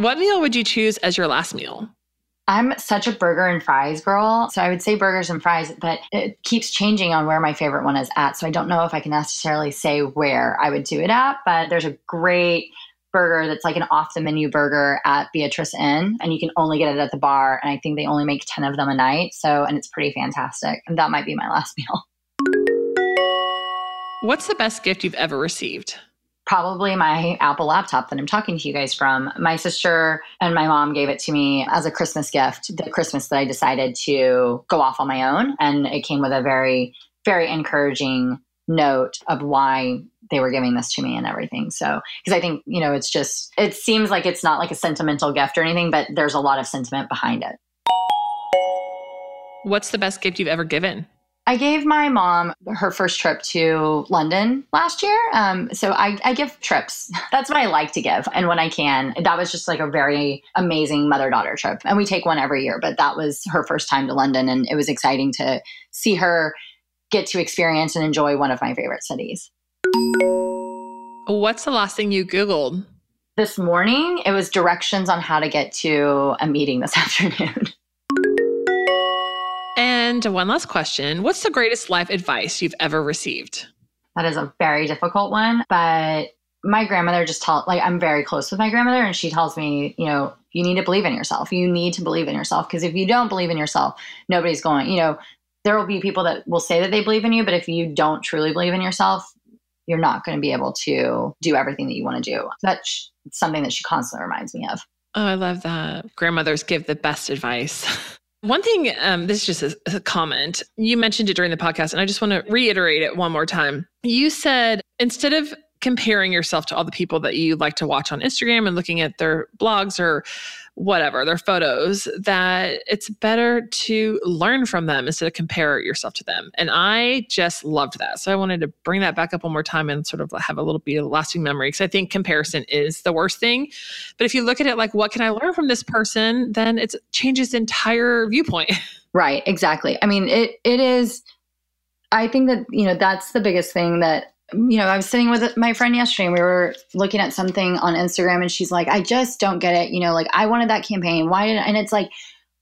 what meal would you choose as your last meal? I'm such a burger and fries girl. So I would say burgers and fries, but it keeps changing on where my favorite one is at. So I don't know if I can necessarily say where I would do it at, but there's a great burger that's like an off the menu burger at Beatrice Inn, and you can only get it at the bar. And I think they only make 10 of them a night. So, and it's pretty fantastic. And that might be my last meal. What's the best gift you've ever received? Probably my Apple laptop that I'm talking to you guys from. My sister and my mom gave it to me as a Christmas gift, the Christmas that I decided to go off on my own. And it came with a very, very encouraging note of why they were giving this to me and everything. So, because I think, you know, it's just, it seems like it's not like a sentimental gift or anything, but there's a lot of sentiment behind it. What's the best gift you've ever given? I gave my mom her first trip to London last year. Um, so I, I, give trips. That's what I like to give. And when I can, that was just like a very amazing mother daughter trip. And we take one every year, but that was her first time to London. And it was exciting to see her get to experience and enjoy one of my favorite cities. What's the last thing you Googled? This morning, it was directions on how to get to a meeting this afternoon. And one last question What's the greatest life advice you've ever received? That is a very difficult one, but my grandmother just tell like I'm very close with my grandmother and she tells me, you know, you need to believe in yourself. You need to believe in yourself because if you don't believe in yourself, nobody's going, you know, there will be people that will say that they believe in you, but if you don't truly believe in yourself, you're not going to be able to do everything that you want to do. That's something that she constantly reminds me of. Oh, I love that. Grandmothers give the best advice. One thing, um, this is just a, a comment. You mentioned it during the podcast, and I just want to reiterate it one more time. You said instead of comparing yourself to all the people that you like to watch on Instagram and looking at their blogs or whatever, their photos, that it's better to learn from them instead of compare yourself to them. And I just loved that. So I wanted to bring that back up one more time and sort of have a little bit of lasting memory because I think comparison is the worst thing. But if you look at it like, what can I learn from this person? Then it changes entire viewpoint. Right, exactly. I mean, it it is I think that, you know, that's the biggest thing that you know, I was sitting with my friend yesterday and we were looking at something on Instagram and she's like, I just don't get it. You know, like I wanted that campaign. Why did, and it's like,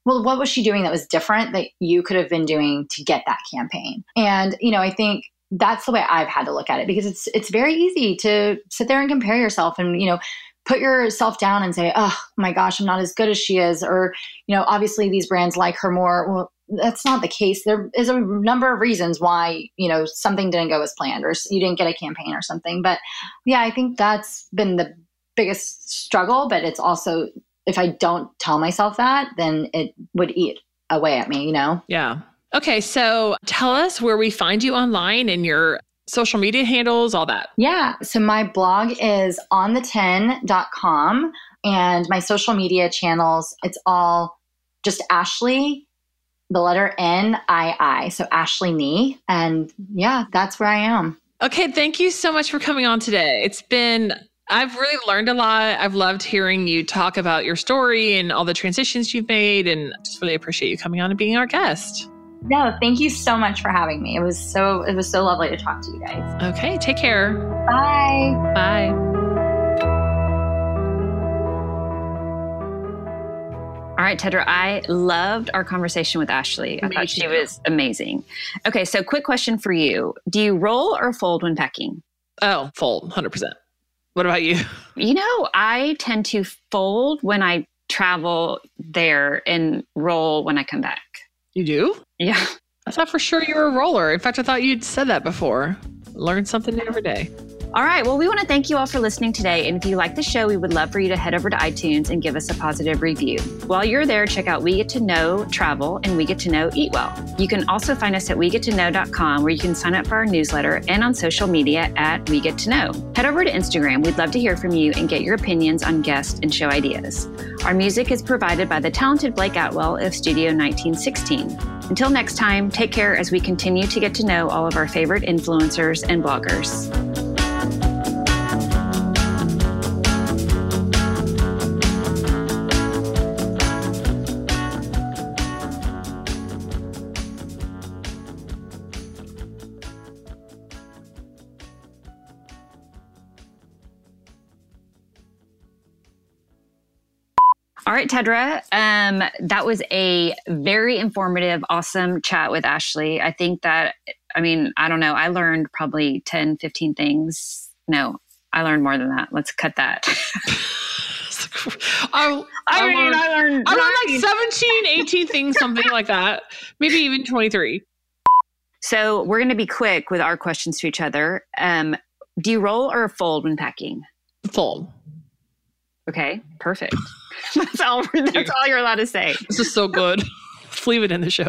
well, what was she doing that was different that you could have been doing to get that campaign? And, you know, I think that's the way I've had to look at it because it's, it's very easy to sit there and compare yourself and, you know, put yourself down and say, oh my gosh, I'm not as good as she is. Or, you know, obviously these brands like her more. Well, that's not the case. There is a number of reasons why, you know, something didn't go as planned or you didn't get a campaign or something. But yeah, I think that's been the biggest struggle. But it's also, if I don't tell myself that, then it would eat away at me, you know? Yeah. Okay. So tell us where we find you online and your social media handles, all that. Yeah. So my blog is on the10.com and my social media channels, it's all just Ashley, the letter N I I. So Ashley Nii. And yeah, that's where I am. Okay. Thank you so much for coming on today. It's been I've really learned a lot. I've loved hearing you talk about your story and all the transitions you've made, and just really appreciate you coming on and being our guest. No, thank you so much for having me. It was so it was so lovely to talk to you guys. Okay, take care. Bye. Bye. All right, Tedra, I loved our conversation with Ashley. I Me thought she too. was amazing. Okay, so quick question for you. Do you roll or fold when packing? Oh, fold, 100%. What about you? You know, I tend to fold when I travel there and roll when I come back. You do? Yeah. I thought for sure you were a roller. In fact, I thought you'd said that before. Learn something new every day. All right. Well, we want to thank you all for listening today. And if you like the show, we would love for you to head over to iTunes and give us a positive review. While you're there, check out We Get to Know Travel and We Get to Know Eat Well. You can also find us at WeGetToKnow.com where you can sign up for our newsletter and on social media at We Get to Know. Head over to Instagram. We'd love to hear from you and get your opinions on guest and show ideas. Our music is provided by the talented Blake Atwell of Studio 1916. Until next time, take care as we continue to get to know all of our favorite influencers and bloggers. All right, Tedra. Um, that was a very informative, awesome chat with Ashley. I think that, I mean, I don't know. I learned probably 10, 15 things. No, I learned more than that. Let's cut that. I, I, mean, learned, I learned, I learned like 17, 18 things, something like that. Maybe even 23. So we're going to be quick with our questions to each other. Um, do you roll or fold when packing? Fold. Okay, perfect. that's all. That's all you're allowed to say. This is so good. Leave it in the show.